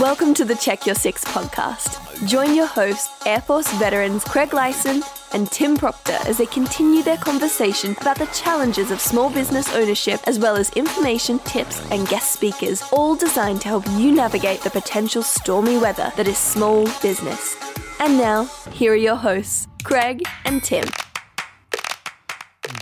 Welcome to the Check Your Six podcast. Join your hosts, Air Force veterans Craig Lyson and Tim Proctor, as they continue their conversation about the challenges of small business ownership, as well as information, tips, and guest speakers, all designed to help you navigate the potential stormy weather that is small business. And now, here are your hosts, Craig and Tim.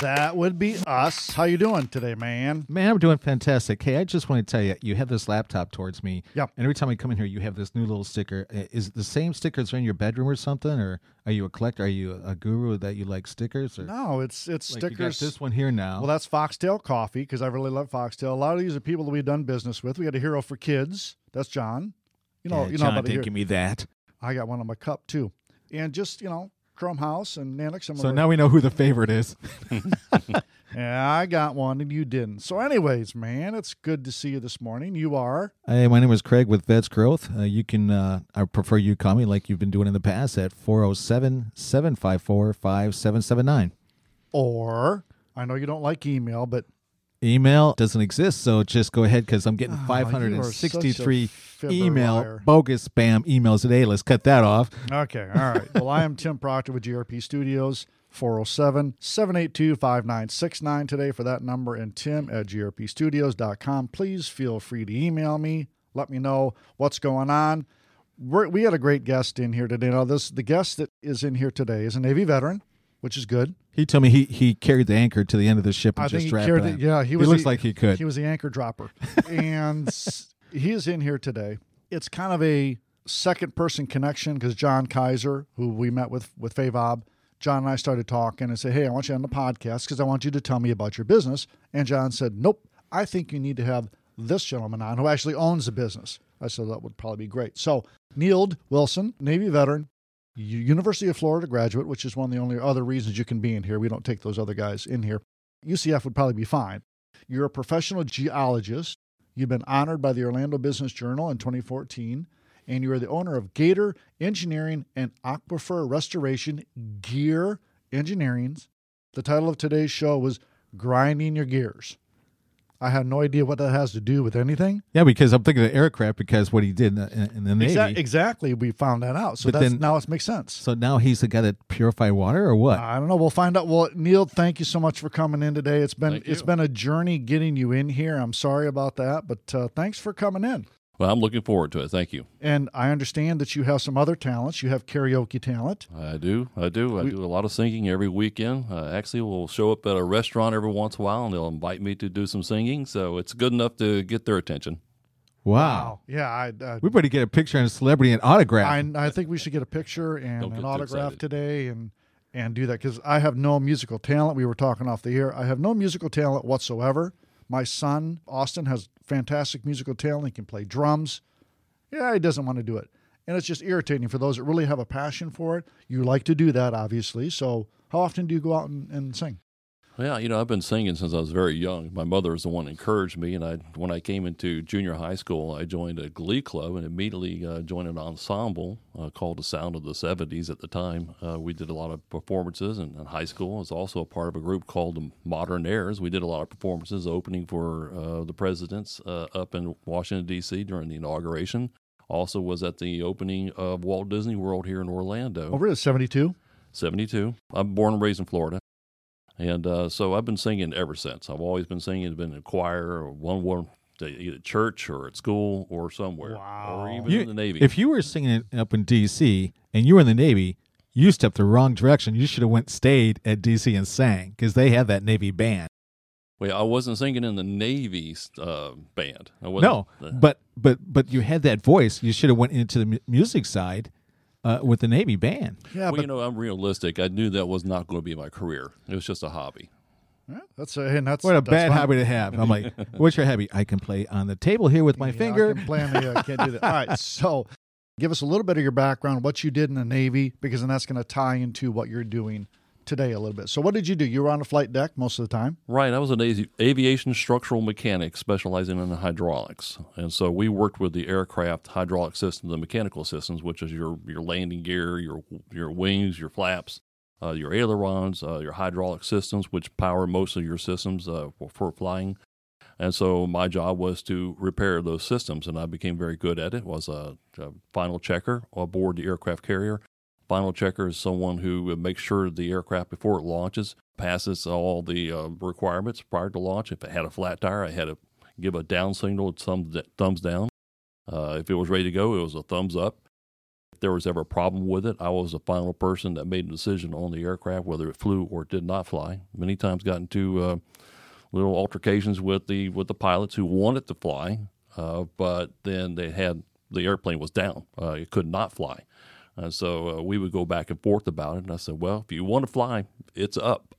That would be us. How you doing today, man? Man, I'm doing fantastic. Hey, I just want to tell you, you have this laptop towards me. Yep. And every time I come in here, you have this new little sticker. Is it the same sticker that's in your bedroom or something, or are you a collector? Are you a guru that you like stickers? Or No, it's it's like you got stickers. this one here now. Well, that's Foxtail Coffee because I really love Foxtail. A lot of these are people that we've done business with. We got a hero for kids. That's John. You know, Yeah, you know John about a did hero. give me that. I got one on my cup too, and just you know, Chrome House and Nanick. Some So now we know who the favorite is. yeah, I got one and you didn't. So, anyways, man, it's good to see you this morning. You are Hey, my name is Craig with Vets Growth. Uh, you can, uh, I prefer you call me like you've been doing in the past at 407 754 5779. or I know you don't like email, but Email doesn't exist, so just go ahead because I'm getting Oh, you are such a 563 fibber email liar. bogus spam emails today. Let's cut that off. Okay. All right. well, I am Tim Proctor with GRP Studios, 407 782 5969 today for that number, and Tim at grpstudios.com. Please feel free to email me. Let me know what's going on. We're, we had a great guest in here today. Now, this the guest that is in here today is a Navy veteran, which is good. He told me he, he carried the anchor to the end of the ship and I just think he carried it on. Yeah, he He was. looks the- like he could. He was the anchor dropper, and he is in here today. It's kind of a second person connection because John Kaiser, who we met with with Favob, John and I started talking and said, "Hey, I want you on the podcast because I want you to tell me about your business." And John said, "Nope, I think you need to have this gentleman on who actually owns the business." I said that would probably be great. So Neil Wilson, Navy veteran, University of Florida graduate, which is one of the only other reasons you can be in here. We don't take those other guys in here. UCF would probably be fine. You're a professional geologist. You've been honored by the Orlando Business Journal in 2014, and you are the owner of Gator Engineering and Aquifer Restoration Gear Engineering. The title of today's show was Grinding Your Gears. I have no idea what that has to do with anything. yeah, because I'm thinking of aircraft because what he did in the, in the Navy. Exa- exactly, we found that out. So But that's, then- now it makes sense. So now he's the guy that purified water or what? I don't know. We'll find out. Well, Neil, thank you so much for coming in today. It's been Thank it's you. been a journey getting you in here. I'm sorry about that, but uh, thanks for coming in. Well, I'm looking forward to it. Thank you. And I understand that you have some other talents. You have karaoke talent. I do. I do. I We- do a lot of singing every weekend. Uh, actually, we'll show up at a restaurant every once in a while, and they'll invite me to do some singing. So it's good enough to get their attention. wow. Yeah, I uh, We better get a picture and a celebrity and autograph. I, I think we should get a picture and an autograph today and and do that because I have no musical talent. We were talking off the air. I have no musical talent whatsoever. My son Austin has fantastic musical talent. He can play drums. Yeah, he doesn't want to do it, and it's just irritating for those that really have a passion for it. You like to do that, obviously. So, how often do you go out and, and sing? Yeah, you know, I've been singing since I was very young. My mother was the one that encouraged me, and I, when I came into junior high school, I joined a glee club and immediately uh, joined an ensemble uh, called the Sound of the '70s. At the time, uh, we did a lot of performances in, in high school. I was also a part of a group called the Modern Airs. We did a lot of performances, opening for uh, the presidents uh, up in Washington D.C. during the inauguration. Also, was at the opening of Walt Disney World here in Orlando. Over at seventy-two. 72. I'm born and raised in Florida. And uh, so I've been singing ever since. I've always been singing, been in a choir or one one either at church or at school or somewhere. Wow. Or even You- in the Navy. if you were singing up in D.C. and you were in the Navy, you stepped the wrong direction. You should have went stayed at D.C. and sang because they have that Navy band. well, I wasn't singing in the Navy uh, band. I wasn't, No, uh, but but but you had that voice. You should have went into the mu- music side uh, with the Navy band. Yeah, well, but you know, I'm realistic. I knew that was not going to be my career. It was just a hobby. yeah, that's a, and that's What a that's bad fine. hobby to have. I'm like, what's your hobby? I can play on the table here with my Yeah, finger. I can play on the, uh, can't do that. All right, so give us a little bit of your background, what you did in the Navy, because then that's going to tie into what you're doing today a little bit. So, what did you do? You were on the flight deck most of the time. Right. I was an aviation structural mechanic specializing in the hydraulics. And so we worked with the aircraft hydraulic systems, the mechanical systems, which is your, your landing gear, your, your wings, your flaps, uh, your ailerons, uh, your hydraulic systems, which power most of your systems uh, for, for flying. And so my job was to repair those systems, and I became very good at it. Was a, a final checker aboard the aircraft carrier. Final checker is someone who makes sure the aircraft before it launches passes all the uh, requirements prior to launch. If it had a flat tire, I had to give a down signal, thumbs, thumbs down. Uh, if it was ready to go, it was a thumbs up. If there was ever a problem with it, I was the final person that made a decision on the aircraft, whether it flew or it did not fly. Many times got into uh, little altercations with the with the pilots who wanted to fly, uh, but then they had the airplane was down; uh, it could not fly. And so uh, we would go back and forth about it. And I said, "Well, if you want to fly, it's up."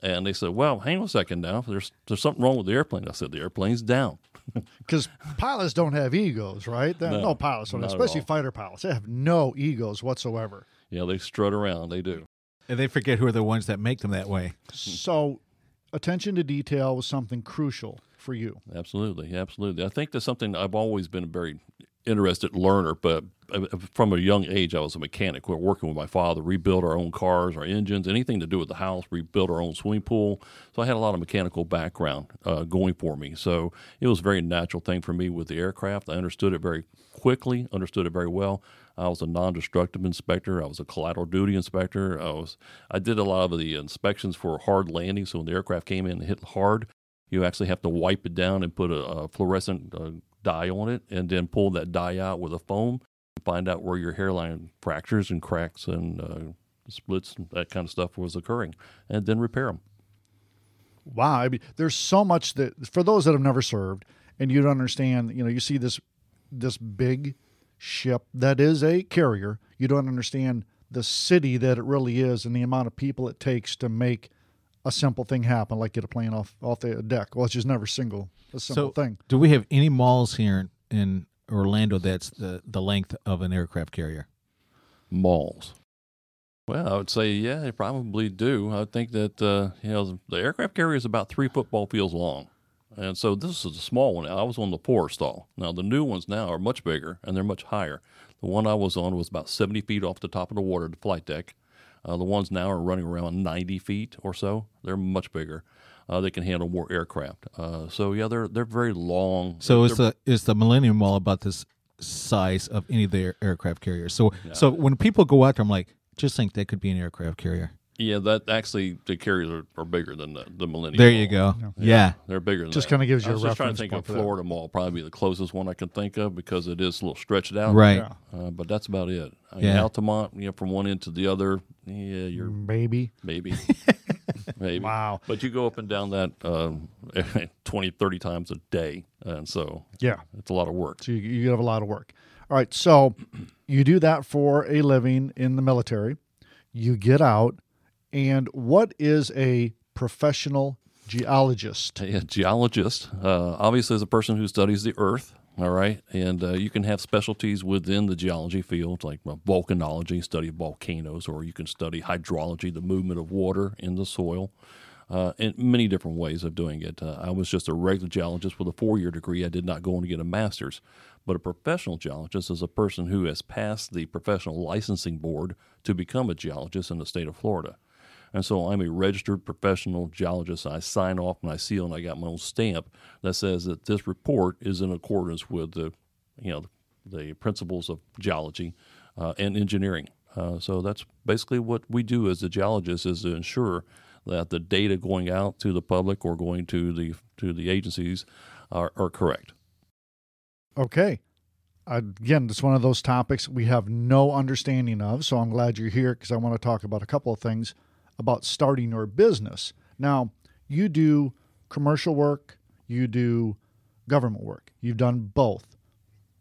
And they said, "Well, hang on a second now. There's there's something wrong with the airplane." I said, "The airplane's down." Because pilots don't have egos, right? No, no pilots don't, especially fighter pilots. They have no egos whatsoever. Yeah, they strut around. They do. And they forget who are the ones that make them that way. So attention to detail was something crucial for you. Absolutely, absolutely. I think that's something I've always been very interested learner, but uh, from a young age, I was a mechanic. We were working with my father, rebuild our own cars, our engines, anything to do with the house, rebuild our own swimming pool. So I had a lot of mechanical background uh, going for me. So it was a very natural thing for me with the aircraft. I understood it very quickly, understood it very well. I was a non-destructive inspector. I was a collateral duty inspector. I was I did a lot of the inspections for hard landing. So when the aircraft came in and hit hard, you actually have to wipe it down and put a, a fluorescent uh, dye on it, and then pull that dye out with a foam, find out where your hairline fractures and cracks and uh, splits and that kind of stuff was occurring, and then repair them. Wow, I mean, there's so much that for those that have never served and you don't understand. You know, you see this this big ship that is a carrier, you don't understand the city that it really is and the amount of people it takes to make a simple thing happen, like get a plane off off the deck. Well, it's just never single a simple so thing. Do we have any malls here in Orlando that's the the length of an aircraft carrier? Malls. Well, I would say yeah, they probably do. I would think that uh, you know the aircraft carrier is about three football fields long. And so this is a small one. I was on the Forrestal. Now the new ones now are much bigger and they're much higher. The one I was on was about 70 feet off the top of the water, the flight deck. Uh, the ones now are running around 90 feet or so. They're much bigger. Uh, they can handle more aircraft. Uh, so yeah, they're they're very long. So they're, is the is the Millenia Mall about this size of any of the air, aircraft carriers? So so when people go out there, I'm like, just think they could be an aircraft carrier. Yeah, that actually the carriers are, are bigger than the, the Millenia. There Mall. you go. Yeah, yeah. they're bigger. just kind of gives you. I was a just trying to think of Florida that. Mall, probably the closest one I can think of because it is a little stretched out. Right. Uh, but that's about it. I mean, yeah. Altamonte, you know, from one end to the other, yeah, you're maybe, maybe, maybe. Wow. But you go up and down that um, 20, 30 times a day, and so yeah, it's a lot of work. So you, you have a lot of work. All right, so you do that for a living in the military. You get out and what is a professional geologist? A geologist, uh, obviously, is a person who studies the earth. All right, and uh, you can have specialties within the geology field, like uh, volcanology, study of volcanoes, or you can study hydrology, the movement of water in the soil, uh, and many different ways of doing it. Uh, I was just a regular geologist with a four-year degree. I did not go on to get a master's, but a professional geologist is a person who has passed the professional licensing board to become a geologist in the state of Florida. And so I'm a registered professional geologist. I sign off and I seal and I got my own stamp that says that this report is in accordance with the, you know, the principles of geology uh, and engineering. Uh, so that's basically what we do as a geologist is to ensure that the data going out to the public or going to the to the agencies are, are correct. Okay. Again, it's one of those topics we have no understanding of, so I'm glad you're here because I want to talk about a couple of things about starting your business. Now, you do commercial work, you do government work. You've done both.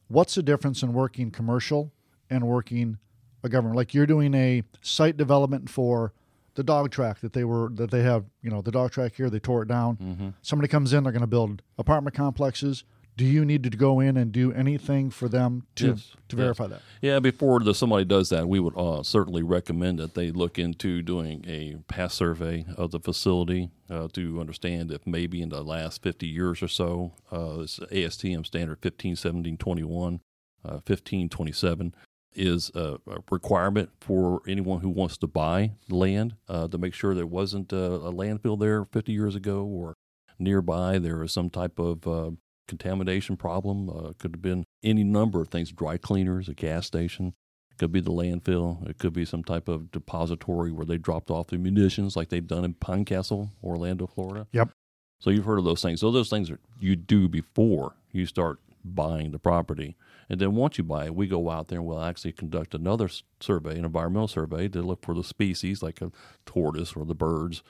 What's the difference in working commercial and working a government? Like you're doing a site development for the dog track that they were that they have, you know, the dog track here, they tore it down. Mm-hmm. Somebody comes in, they're going to build apartment complexes do you need to go in and do anything for them to yes, to verify yes. that? Yeah, before the, somebody does that, we would uh, certainly recommend that they look into doing a past survey of the facility uh, to understand if maybe in the last 50 years or so, uh, this ASTM standard 151721, uh, 1527 is a, a, requirement for anyone who wants to buy land uh, to make sure there wasn't a, a landfill there 50 years ago or nearby there was some type of uh, contamination problem. Uh, could have been any number of things: dry cleaners, a gas station. Could be the landfill. It could be some type of depository where they dropped off the munitions, like they've done in Pinecastle, Orlando, Florida. Yep. So you've heard of those things. So those things are you do before you start buying the property. And then once you buy it, we go out there and we'll actually conduct another survey, an environmental survey, to look for the species like a tortoise or the birds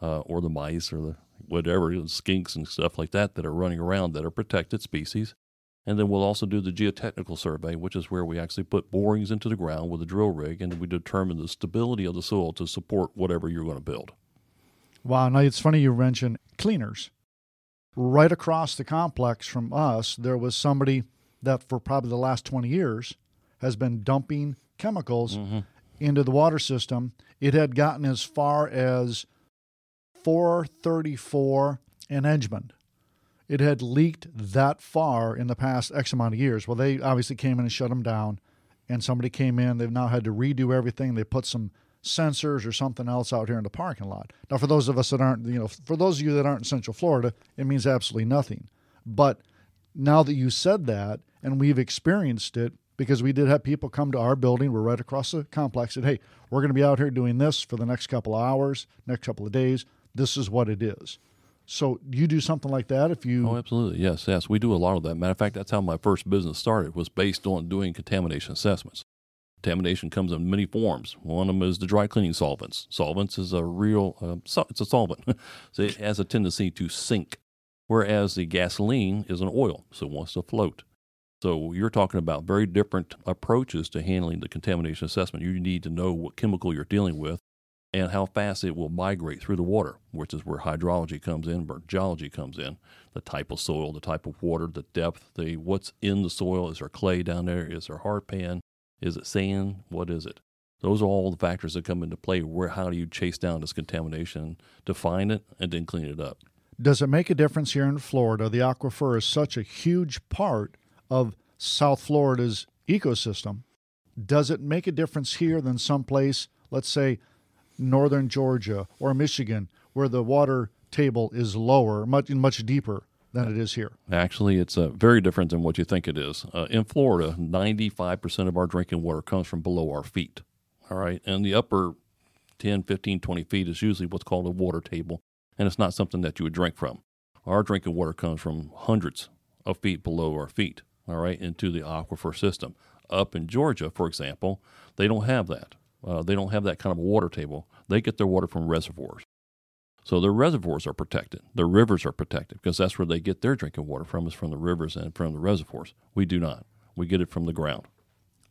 uh, or the mice or the whatever, skinks and stuff like that that are running around that are protected species. And then we'll also do the geotechnical survey, which is where we actually put borings into the ground with a drill rig and we determine the stability of the soil to support whatever you're going to build. Wow. Now it's funny you mentioned cleaners. Right across the complex from us, there was somebody that for probably the last 20 years has been dumping chemicals Mm-hmm. into the water system. It had gotten as far as 434 in Edgemon. It had leaked that far in the past X amount of years. Well, they obviously came in and shut them down, and somebody came in. They've now had to redo everything. They put some sensors or something else out here in the parking lot. Now, for those of us that aren't, you know, for those of you that aren't in Central Florida, it means absolutely nothing. But now that you said that, and we've experienced it because we did have people come to our building. We're right across the complex. And "Hey, we're going to be out here doing this for the next couple of hours, next couple of days. This is what it is." So you do something like that if you Oh, absolutely. Yes, yes. We do a lot of that. Matter of fact, that's how my first business started, was based on doing contamination assessments. Contamination comes in many forms. One of them is the dry cleaning solvents. Solvents is a real, uh, it's a solvent. so it has a tendency to sink, whereas the gasoline is an oil, so it wants to float. So you're talking about very different approaches to handling the contamination assessment. You need to know what chemical you're dealing with and how fast it will migrate through the water, which is where hydrology comes in, where geology comes in, the type of soil, the type of water, the depth, the what's in the soil. Is there clay down there? Is there hard pan? Is it sand? What is it? Those are all the factors that come into play. Where how do you chase down this contamination, define it, and then clean it up? Does it make a difference here in Florida? The aquifer is such a huge part of South Florida's ecosystem. Does it make a difference here than someplace, let's say northern Georgia or Michigan, where the water table is lower, much much deeper than it is here? Actually, it's uh, very different than what you think it is. Uh, in Florida, 95% of our drinking water comes from below our feet. All right. And the upper 10, 15, 20 feet is usually what's called a water table. And it's not something that you would drink from. Our drinking water comes from hundreds of feet below our feet, all right, into the aquifer system. Up in Georgia, for example, they don't have that. Uh, they don't have that kind of a water table. They get their water from reservoirs. So their reservoirs are protected. Their rivers are protected because that's where they get their drinking water from is from the rivers and from the reservoirs. We do not. We get it from the ground.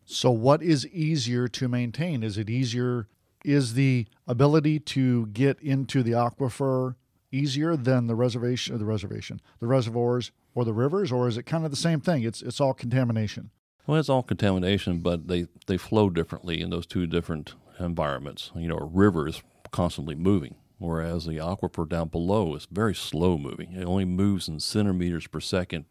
So, what is easier to maintain? Is it easier? Is the ability to get into the aquifer easier than the reservation, or the reservation, the reservoirs, or the rivers, or is it kind of the same thing? It's it's all contamination. Well, it's all contamination, but they, they flow differently in those two different environments. You know, a river is constantly moving, whereas the aquifer down below is very slow moving. It only moves in centimeters per second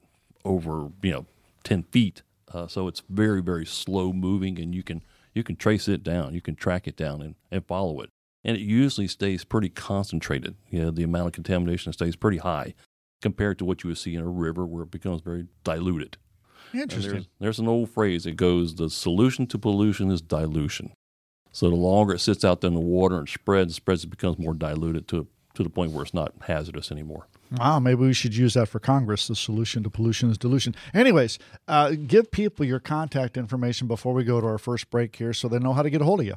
over, you know, 10 feet. Uh, so it's very, very slow moving, and you can you can trace it down, you can track it down, and, and follow it. And it usually stays pretty concentrated. You know, the amount of contamination stays pretty high compared to what you would see in a river where it becomes very diluted. Interesting. There's, there's an old phrase that goes, the solution to pollution is dilution. So the longer it sits out there in the water and spreads, spreads, it becomes more diluted to, to the point where it's not hazardous anymore. Wow, maybe we should use that for Congress. The solution to pollution is dilution. Anyways, uh, give people your contact information before we go to our first break here so they know how to get a hold of you.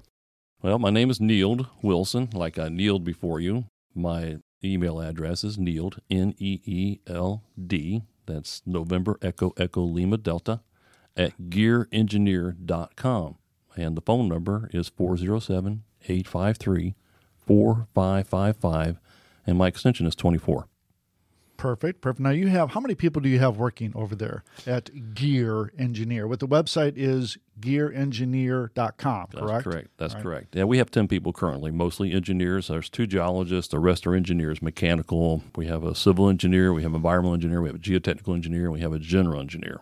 Well, my name is Neeld Wilson, like I kneeled before you. My email address is Neeld, N E E L D, that's November Echo Echo Lima Delta, at gearengineer.com. And the phone number is 407 853 4555, and my extension is 24. Perfect. Perfect. Now you have how many people do you have working over there at Gear Engineer? What the website is gearengineer.com, correct? That's correct? correct. That's right. correct. Yeah, we have 10 people currently, mostly engineers. There's two geologists, the rest are engineers, mechanical. We have a civil engineer, we have an environmental engineer, we have a geotechnical engineer, and we have a general engineer.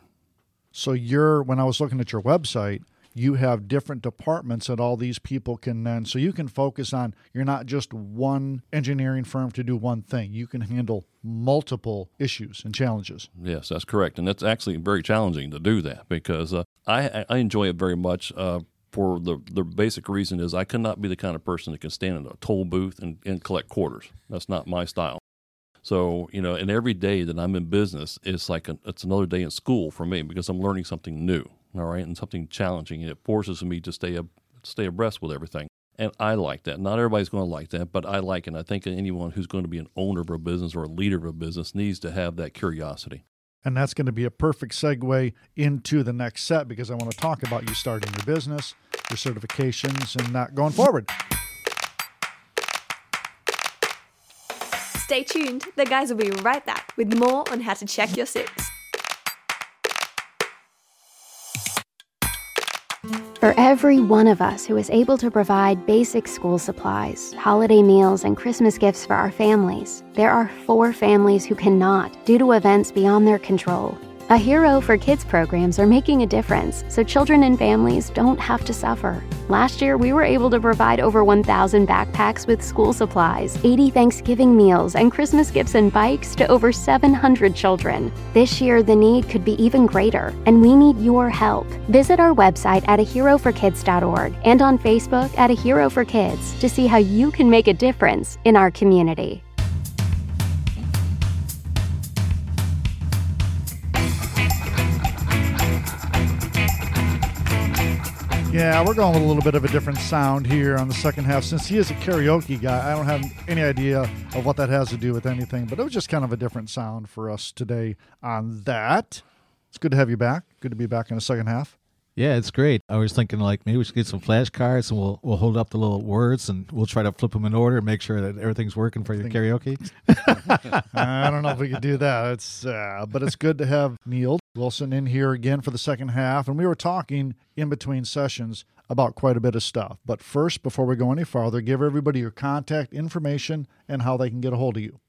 So you're when I was looking at your website, you have different departments that all these people can then so you can focus on you're not just one engineering firm to do one thing you can handle multiple issues and challenges Yes, that's correct, and it's actually very challenging to do that because uh, I I enjoy it very much. Uh, for the the basic reason is I cannot be the kind of person that can stand in a toll booth and, and collect quarters. That's not my style. So you know, and every day that I'm in business, it's like it's another day in school for me because I'm learning something new. All right, and something challenging, and it forces me to stay ab- stay abreast with everything. And I like that. Not everybody's going to like that, but I like it. And I think anyone who's going to be an owner of a business or a leader of a business needs to have that curiosity. And that's going to be a perfect segue into the next set because I want to talk about you starting your business, your certifications, and that going forward. Stay tuned. The guys will be right back with more on how to check your six. For every one of us who is able to provide basic school supplies, holiday meals, and Christmas gifts for our families, there are four families who cannot due to events beyond their control. A Hero for Kids programs are making a difference so children and families don't have to suffer. Last year, we were able to provide over 1,000 backpacks with school supplies, 80 Thanksgiving meals, and Christmas gifts and bikes to over 700 children. This year, the need could be even greater, and we need your help. Visit our website at aheroforkids.org and on Facebook at A Hero for Kids to see how you can make a difference in our community. Yeah, we're going with a little bit of a different sound here on the second half. Since he is a karaoke guy, I don't have any idea of what that has to do with anything, but it was just kind of a different sound for us today on that. It's good to have you back. Good to be back in the second half. Yeah, it's great. I was thinking like maybe we should get some flashcards and we'll we'll hold up the little words and we'll try to flip them in order and make sure that everything's working for your karaoke. I don't know if we could do that. It's uh, but it's good to have Neil Wilson in here again for the second half, and we were talking in between sessions about quite a bit of stuff. But first, before we go any farther, give everybody your contact information and how they can get a hold of you.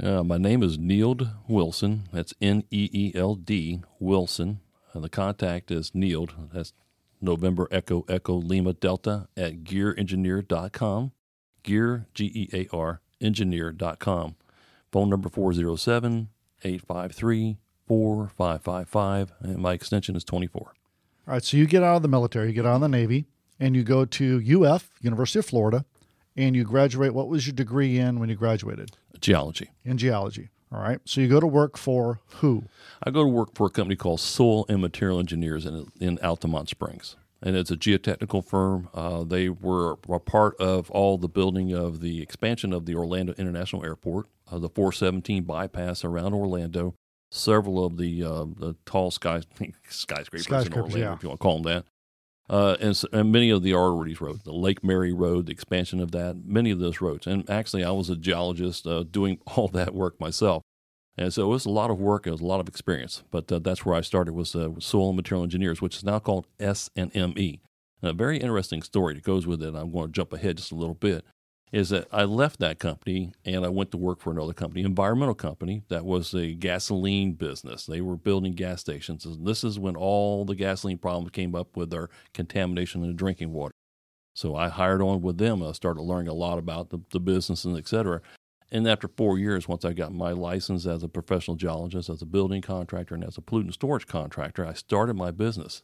Uh, my name is Neeld Wilson. That's N E E L D Wilson. And the contact is Neeld. That's November Echo Echo Lima Delta at gearengineer.com. Gear, G E A R, engineer.com. Phone number 407 853 4555. And my extension is 24. All right, so you get out of the military, you get out of the Navy, and you go to UF, University of Florida, and you graduate. What was your degree in when you graduated? Geology. In geology. All right, so you go to work for who? I go to work for a company called Soil and Material Engineers in, in Altamonte Springs. And it's a geotechnical firm. Uh, they were a part of all the building of the expansion of the Orlando International Airport, uh, the 417 bypass around Orlando, several of the uh, the tall sky, skyscrapers, Skyscrapers, in Orlando, yeah. if you want to call them that. Uh, and, and many of the arteries roads, the Lake Mary Road, the expansion of that, many of those roads. And actually, I was a geologist uh, doing all that work myself. And so it was a lot of work. It was a lot of experience. But uh, that's where I started was uh, with Soil and Material Engineers, which is now called S&ME. And a very interesting story that goes with it. I'm going to jump ahead just a little bit. Is that I left that company and I went to work for another company, environmental company that was a gasoline business. They were building gas stations. And this is when all the gasoline problems came up with their contamination in the drinking water. So I hired on with them. I started learning a lot about the, the business and et cetera. And after four years, once I got my license as a professional geologist, as a building contractor, and as a pollutant storage contractor, I started my business.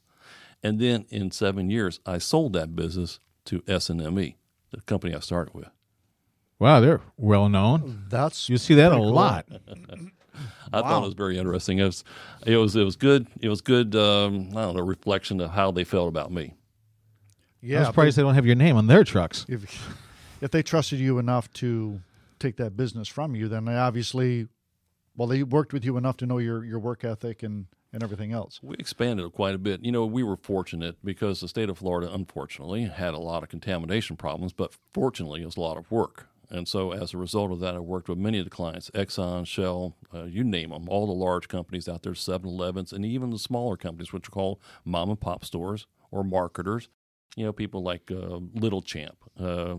And then in seven years, I sold that business to S&ME, the company I started with. Wow, they're well known. That's You see that a cool. lot. I thought it was very interesting. It was, it was, it was good. It was good. Um, I don't know, reflection of how they felt about me. Yeah, I'm surprised they don't have your name on their trucks. if if they trusted you enough to take that business from you, then they obviously, well, they worked with you enough to know your your work ethic and and everything else. We expanded quite a bit. You know, we were fortunate because the state of Florida, unfortunately, had a lot of contamination problems, but fortunately, it was a lot of work. And so, as a result of that, I worked with many of the clients Exxon, Shell, uh, you name them, all the large companies out there, 7 Elevens, and even the smaller companies, which are called mom and pop stores or marketers. You know, people like uh, Little Champ, uh,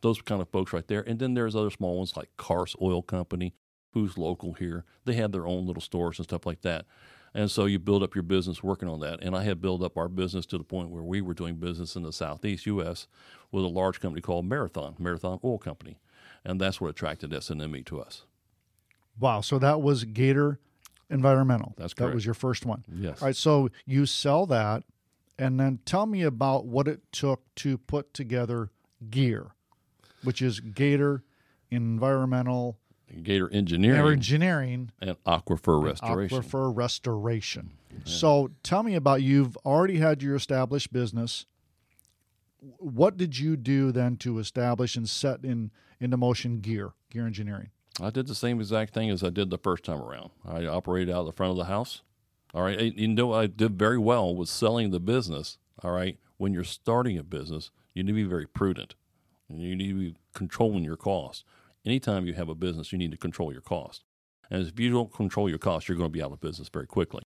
those kind of folks right there. And then there's other small ones like Cars Oil Company, who's local here. They have their own little stores and stuff like that. And so you build up your business working on that. And I had built up our business to the point where we were doing business in the Southeast U.S. with a large company called Marathon, Marathon Oil Company. And that's what attracted S&ME to us. Wow. So that was Gator Environmental. That's correct. That was your first one. Yes. All right. So you sell that, and then tell me about what it took to put together Gear, which is Gator Environmental Gator Engineering Engineering and Aquifer Restoration. Aquifer Restoration. So tell me about you've already had your established business. What did you do then to establish and set in into motion Gear Gear Engineering? I did the same exact thing as I did the first time around. I operated out of the front of the house. All right. You know, I did very well with selling the business. All right. When you're starting a business, you need to be very prudent and you need to be controlling your costs. Anytime you have a business, you need to control your cost. And if you don't control your costs, you're going to be out of business very quickly.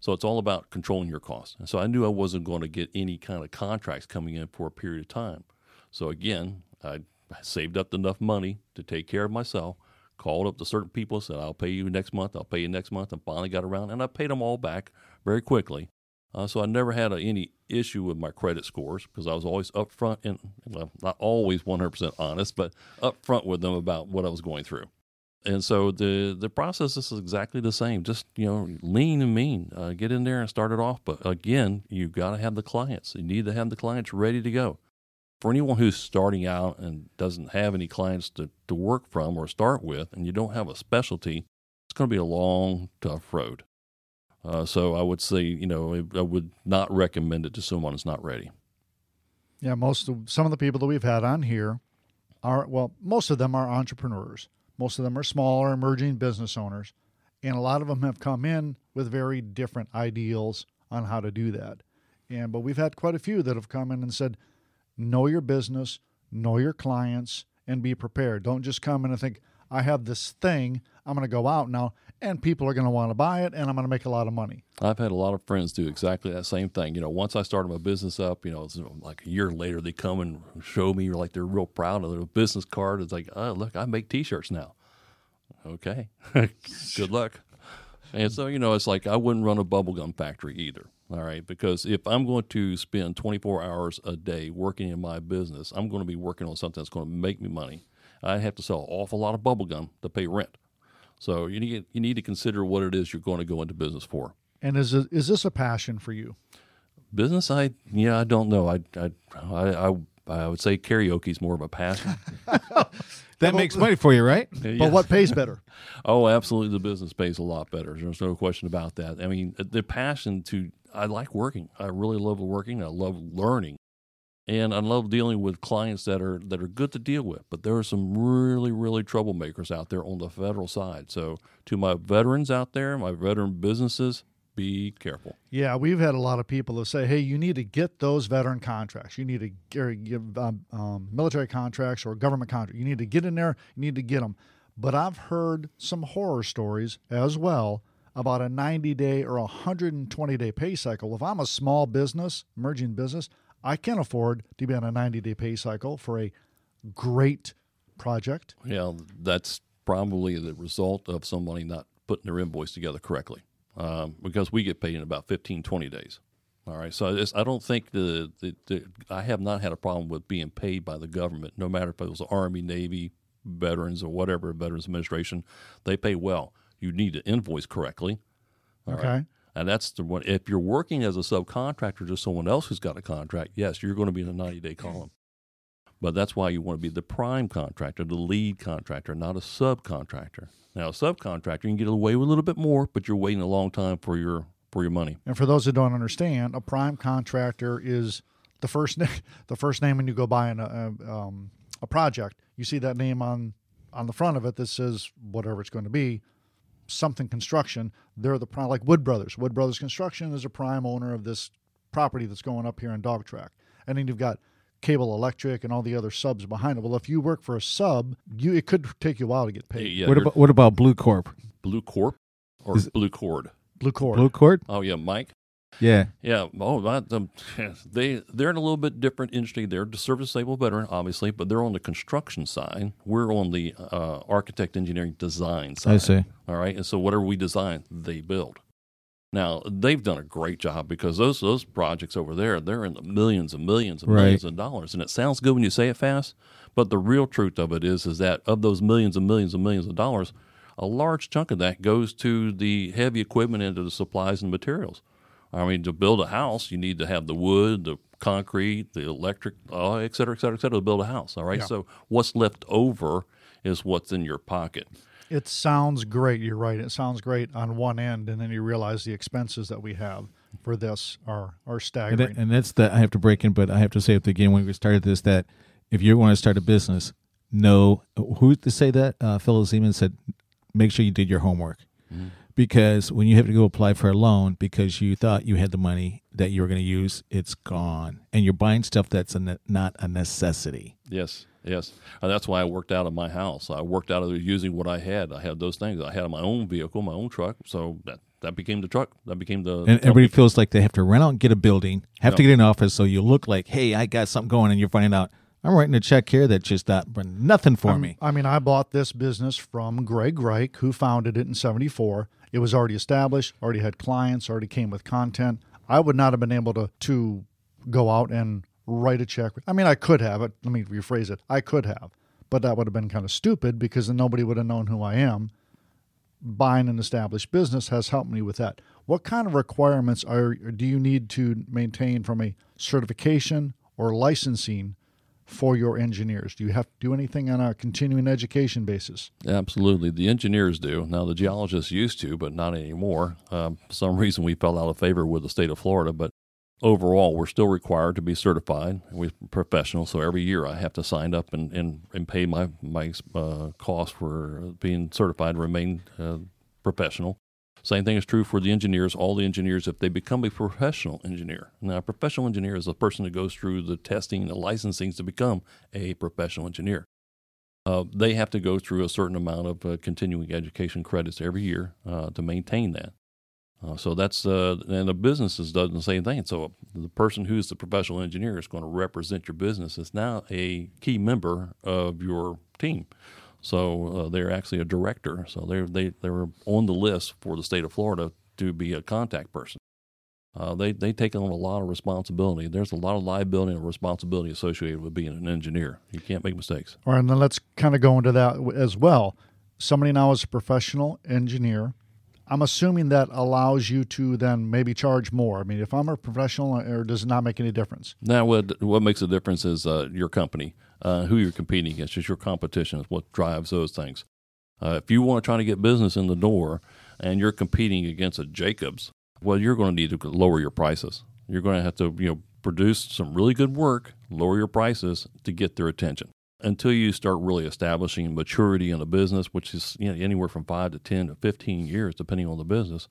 So it's all about controlling your costs. And so I knew I wasn't going to get any kind of contracts coming in for a period of time. So again, I saved up enough money to take care of myself, called up to certain people, said, I'll pay you next month, I'll pay you next month, and finally got around, and I paid them all back very quickly. Uh, so I never had a, any issue with my credit scores because I was always upfront and, well, not always 100% honest, but upfront with them about what I was going through. And so the the process is exactly the same. Just you know, lean and mean. Uh, get in there and start it off. But again, you got to have the clients. You need to have the clients ready to go. For anyone who's starting out and doesn't have any clients to, to work from or start with, and you don't have a specialty, it's going to be a long, tough road. Uh, so I would say, you know, I would not recommend it to someone who's not ready. Yeah, most of some of the people that we've had on here are well, most of them are entrepreneurs. Most of them are smaller emerging business owners, and a lot of them have come in with very different ideals on how to do that. And but we've had quite a few that have come in and said, "Know your business, know your clients, and be prepared. Don't just come in and think I have this thing, I'm going to go out now and people are going to want to buy it and I'm going to make a lot of money." I've had a lot of friends do exactly that same thing. You know, once I started my business up, you know, it's like a year later, they come and show me, like they're real proud of their business card. It's like, oh, look, I make T-shirts now. Okay, good luck. And so, you know, it's like I wouldn't run a bubblegum factory either. All right, because if I'm going to spend 24 hours a day working in my business, I'm going to be working on something that's going to make me money. I have to sell an awful lot of bubblegum to pay rent. So you need you need to consider what it is you're going to go into business for. And is it, is this a passion for you? Business, I yeah, I don't know. I I I, I, I would say karaoke is more of a passion. That makes money for you, right? But what pays better? oh, absolutely, the business pays a lot better. There's no question about that. I mean, the passion to I like working. I really love working. I love learning, and I love dealing with clients that are that are good to deal with. But there are some really really troublemakers out there on the federal side. So to my veterans out there, my veteran businesses, be careful. Yeah, we've had a lot of people that say, "Hey, you need to get those veteran contracts. You need to give um, um, military contracts or government contracts. You need to get in there. You need to get them." But I've heard some horror stories as well about a 90 day or a 120 day pay cycle. If I'm a small business, emerging business, I can't afford to be on a 90 day pay cycle for a great project. Yeah, that's probably the result of somebody not putting their invoice together correctly um, because we get paid in about 15, 20 days. All right, so I don't think the, the, the I have not had a problem with being paid by the government, no matter if it was Army, Navy, veterans, or whatever Veterans Administration. They pay well. You need to invoice correctly. All right? And that's the one. If you're working as a subcontractor to someone else who's got a contract, yes, you're going to be in a 90 day column. But that's why you want to be the prime contractor, the lead contractor, not a subcontractor. Now, a subcontractor, you can get away with a little bit more, but you're waiting a long time for your for your money. And for those who don't understand, a prime contractor is the first name, the first name when you go buy an, a, um, a project. You see that name on on the front of it that says whatever it's going to be, something construction. They're the prime, like Wood Brothers. Wood Brothers Construction is a prime owner of this property that's going up here in Dog Track. And then you've got Cable Electric and all the other subs behind it. Well, if you work for a sub, you it could take you a while to get paid. Yeah, what about what about Blue Corp? Blue Corp or Is- Blue Cord? Blue Cord. Blue Cord? Oh yeah, Mike. Yeah. Yeah, oh, that, um, they they're in a little bit different industry. They're the service disabled veteran, obviously, but they're on the construction side. We're on the uh, architect, engineering, design side. I see. All right, and so whatever we design, they build. Now they've done a great job because those those projects over there they're in the millions and millions and Right. millions of dollars, and it sounds good when you say it fast, but the real truth of it is is that of those millions and millions and millions of dollars, a large chunk of that goes to the heavy equipment and to the supplies and materials. I mean, to build a house, you need to have the wood, the concrete, the electric, uh, et cetera, et cetera, et cetera, to build a house. All right. Yeah. So what's left over is what's in your pocket. It sounds great. You're right. It sounds great on one end, and then you realize the expenses that we have for this are are And, staggering. that, and that's the I have to break in, but I have to say at the beginning when we started this that if you want to start a business, no, who to say that? Uh, Phil Zeman said, make sure you did your homework, because when you have to go apply for a loan because you thought you had the money that you were going to use, it's gone, and you're buying stuff that's a ne- not a necessity. Yes, yes. And that's why I worked out of my house. I worked out of using what I had. I had those things. I had my own vehicle, my own truck. So that that became the truck. That became the. And everybody feels like they have to rent out and get a building, have to get an office, so you look like, hey, I got something going, and you're finding out I'm writing a check here that just not nothing for I'm- me. I mean, I bought this business from Greg Reich, who founded it in 74. It was already established, already had clients, already came with content. I would not have been able to, to go out and write a check. I mean, I could have it. Let me rephrase it. I could have, but that would have been kind of stupid because then nobody would have known who I am. Buying an established business has helped me with that. What kind of requirements are do you need to maintain from a certification or licensing for your engineers? Do you have to do anything on a continuing education basis? Absolutely, the engineers do. Now the geologists used to, but not anymore. Um, for some reason we fell out of favor with the state of Florida, but overall we're still required to be certified. We're professional, so every year I have to sign up and and, and pay my my uh, cost for being certified to remain uh, professional. Same thing is true for the engineers. All the engineers, if they become a professional engineer, now a professional engineer is a person that goes through the testing the licensing to become a professional engineer uh, they have to go through a certain amount of uh, continuing education credits every year uh, to maintain that. Uh, so that's uh, and the businesses does the same thing. So the person who's the professional engineer is going to represent your business is now a key member of your team. So uh, they're actually a director. So they're they they're on the list for the state of Florida to be a contact person. Uh, they they take on a lot of responsibility. There's a lot of liability and responsibility associated with being an engineer. You can't make mistakes. All right, and then let's kind of go into that as well. Somebody now is a professional engineer. I'm assuming that allows you to then maybe charge more. I mean, if I'm a professional, or does it not make any difference? Now, what what makes a difference is uh, your company, uh, who you're competing against, just your competition is what drives those things. Uh, if you want to try to get business in the door, and you're competing against a Jacobs, well, you're going to need to lower your prices. You're going to have to you know produce some really good work, lower your prices to get their attention. Until you start really establishing maturity in the business, which is you know, anywhere from five to ten to fifteen years, depending on the business,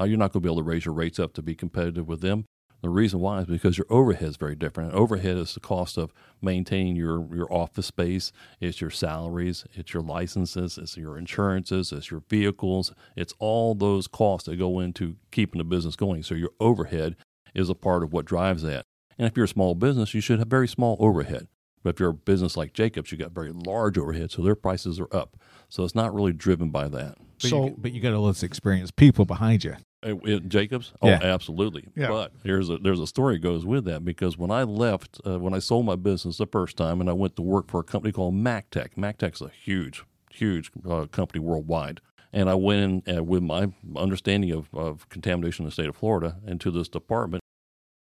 uh, you're not going to be able to raise your rates up to be competitive with them. The reason why is because your overhead is very different. Overhead is the cost of maintaining your, your office space, it's your salaries, it's your licenses, it's your insurances, it's your vehicles. It's all those costs that go into keeping the business going. So your overhead is a part of what drives that. And if you're a small business, you should have very small overhead. But if you're a business like Jacobs, you got very large overhead, so their prices are up. So it's not really driven by that. But, so, you, but you got all this experienced people behind you. Uh, in Jacobs? Oh, Yeah. absolutely. Yeah. But there's a there's a story goes with that because when I left, uh, when I sold my business the first time, and I went to work for a company called MACTEC. MACTEC's a huge, huge uh, company worldwide. And I went in uh, with my understanding of, of contamination in the state of Florida into this department.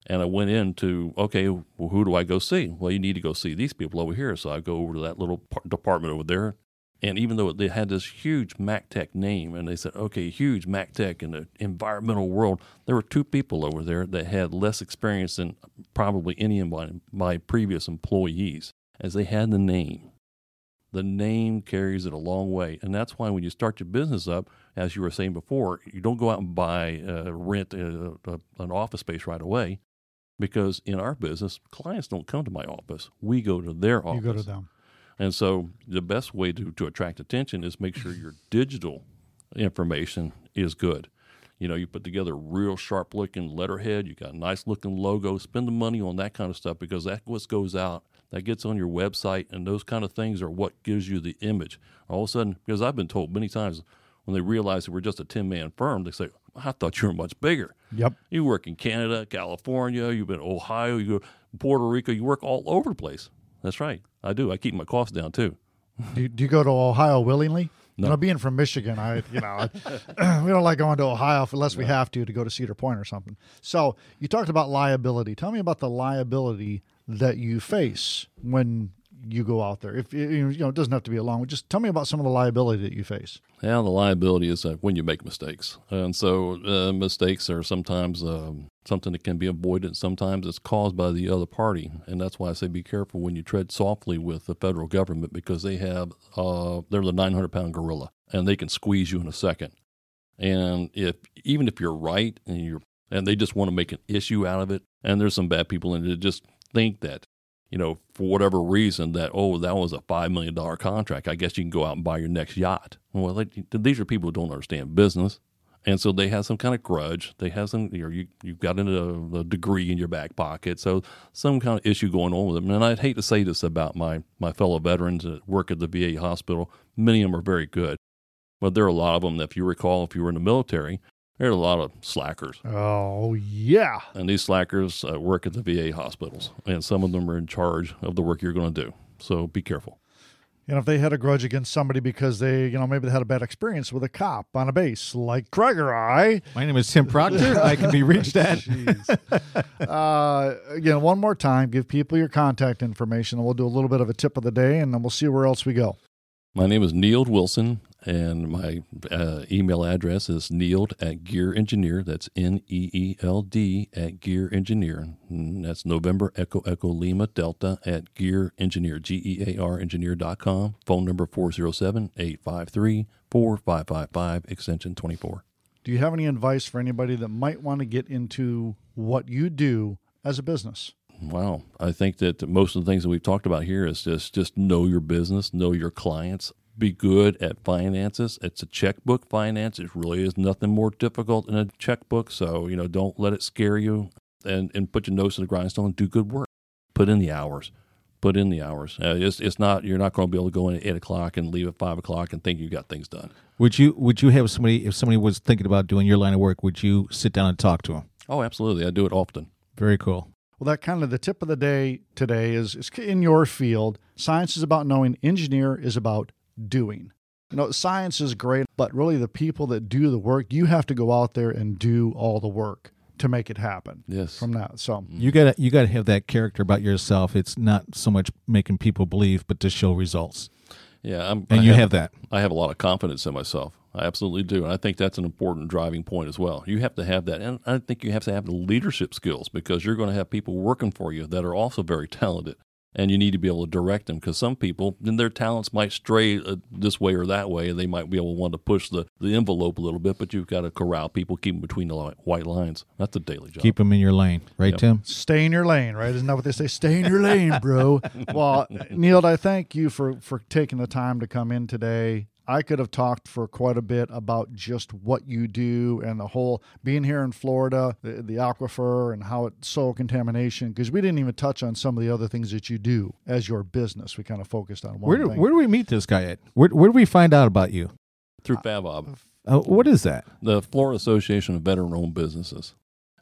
And I went into, okay, well, who do I go see? Well, you need to go see these people over here. So I go over to that little par- department over there. And even though they had this huge MACTEC name, and they said, okay, huge MACTEC in the environmental world, there were two people over there that had less experience than probably any of my, my previous employees, as they had the name. The name carries it a long way. And that's why when you start your business up, as you were saying before, you don't go out and buy, uh, rent uh, uh, an office space right away. Because in our business, clients don't come to my office. We go to their office. you go to them. And so the best way to, to attract attention is make sure your digital information is good. You know, you put together a real sharp looking letterhead, you got a nice looking logo, spend the money on that kind of stuff because that's what goes out, that gets on your website, and those kind of things are what gives you the image. All of a sudden, because I've been told many times when they realize that we're just a 10 man firm, they say, I thought you were much bigger. Yep. You work in Canada, California, you've been Ohio, you go Puerto Rico, you work all over the place. That's right. I do. I keep my costs down too. Do you, do you go to Ohio willingly? No. You know, being from Michigan, I you know I, we don't like going to Ohio unless we have to to go to Cedar Point or something. So you talked about liability. Tell me about the liability that you face when you go out there. If you you know, it doesn't have to be a long. Just tell me about some of the liability that you face. Yeah, the liability is uh, when you make mistakes, and so uh, mistakes are sometimes um, something that can be avoided. Sometimes it's caused by the other party, and that's why I say be careful when you tread softly with the federal government because they have uh, they're the 900 pound gorilla, and they can squeeze you in a second. And if even if you're right and you're and they just want to make an issue out of it, and there's some bad people in it that just think that you know, for whatever reason, that oh, that was a five million dollar contract. I guess you can go out and buy your next yacht. Well, these are people who don't understand business, and so they have some kind of grudge. They have some, you know, you you've got a, a degree in your back pocket, so some kind of issue going on with them. And I'd hate to say this about my my fellow veterans that work at the VA hospital. Many of them are very good, but there are a lot of them that, if you recall, if you were in the military, there are a lot of slackers. Oh yeah, And these slackers uh, work at the VA hospitals, and some of them are in charge of the work you're going to do. So be careful. You know if they had a grudge against somebody because they you know maybe they had a bad experience with a cop on a base like Craig or I. My name is Tim Proctor. I can be reached at. uh, again, one more time, give people your contact information, and we'll do a little bit of a tip of the day, and then we'll see where else we go. My name is Neil Wilson, and my uh, email address is neeld at Gear Engineer. That's N E E L D at Gear Engineer. And that's November Echo Echo Lima Delta at Gear Engineer, G E A R Engineer.com. Phone number 407 853 4555, extension 24. Do you have any advice for anybody that might want to get into what you do as a business? Wow. I think that most of the things that we've talked about here is just just know your business, know your clients, be good at finances. It's a checkbook finance. It really is nothing more difficult than a checkbook. So, you know, don't let it scare you and, and put your nose to the grindstone and do good work. Put in the hours. Put in the hours. Uh, it's, it's not you're not going to be able to go in at eight o'clock and leave at five o'clock and think you got things done. Would you Would you have somebody if somebody was thinking about doing your line of work? Would you sit down and talk to them? Oh, absolutely. I do it often. Very cool. Well, that kind of the tip of the day today is, is in your field. Science is about knowing, engineer is about doing. You know, science is great, but really the people that do the work, you have to go out there and do all the work to make it happen. Yes. From that. So, mm-hmm. You gotta you gotta have that character about yourself. It's not so much making people believe, but to show results. Yeah. I'm, And I you have that. I have a lot of confidence in myself. I absolutely do. And I think that's an important driving point as well. You have to have that. And I think you have to have the leadership skills because you're going to have people working for you that are also very talented. And you need to be able to direct them because some people, then their talents might stray uh, this way or that way, and they might be able to want to push the, the envelope a little bit, but you've got to corral people, keep them between the li- white lines. That's a daily job. Keep them in your lane, right, Yep. Tim? stay in your lane, right? Isn't that what they say? Stay in your lane, bro. well, Neil, I thank you for for taking the time to come in today. I could have talked for quite a bit about just what you do and the whole being here in Florida, the, the aquifer, and how it's soil contamination. Because we didn't even touch on some of the other things that you do as your business. We kind of focused on one Where do, thing. where do we meet this guy at? Where Where do we find out about you? Through FAVOB. Uh, what is that? the Florida Association of Veteran Owned Businesses.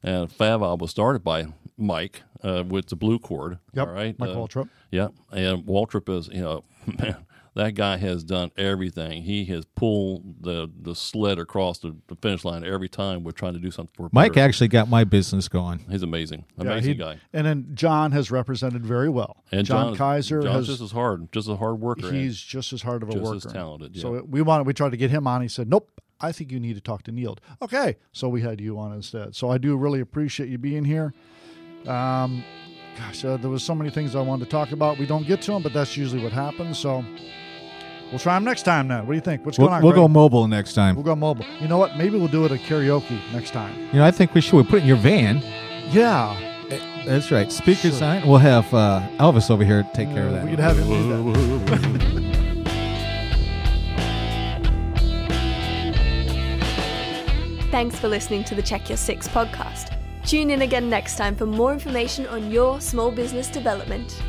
And FAVOB was started by Mike uh, with the Blue Cord. Yep, All right. Mike uh, Waltrip. Yeah. And Waltrip is, you know, man, that guy has done everything. He has pulled the, the sled across the, the finish line every time we're trying to do something for Mike veterans. actually got my business going. He's amazing. Yeah, Amazing he- guy. And then John has represented very well. And John, John, Kaiser John's has just as hard, just a hard worker. and he's just as hard of a just worker. as talented. So we wanted we tried to get him on. He said, "Nope, I think you need to talk to Neil." Okay, so we had you on instead. So I do really appreciate you being here. Um, gosh, uh, there was so many things I wanted to talk about. We don't get to them, but that's usually what happens. So we'll try them next time. Then, what do you think? What's We'll, going on? we'll go mobile next time. We'll go mobile. You know what? Maybe we'll do it at karaoke next time. You know, I think we should. We put it in your van. Yeah, That's right. Speaker Sure. sign. We'll have uh, Elvis over here take care of that. We could have him do that. Thanks for listening to the Check Your Six podcast. Tune in again next time for more information on your small business development.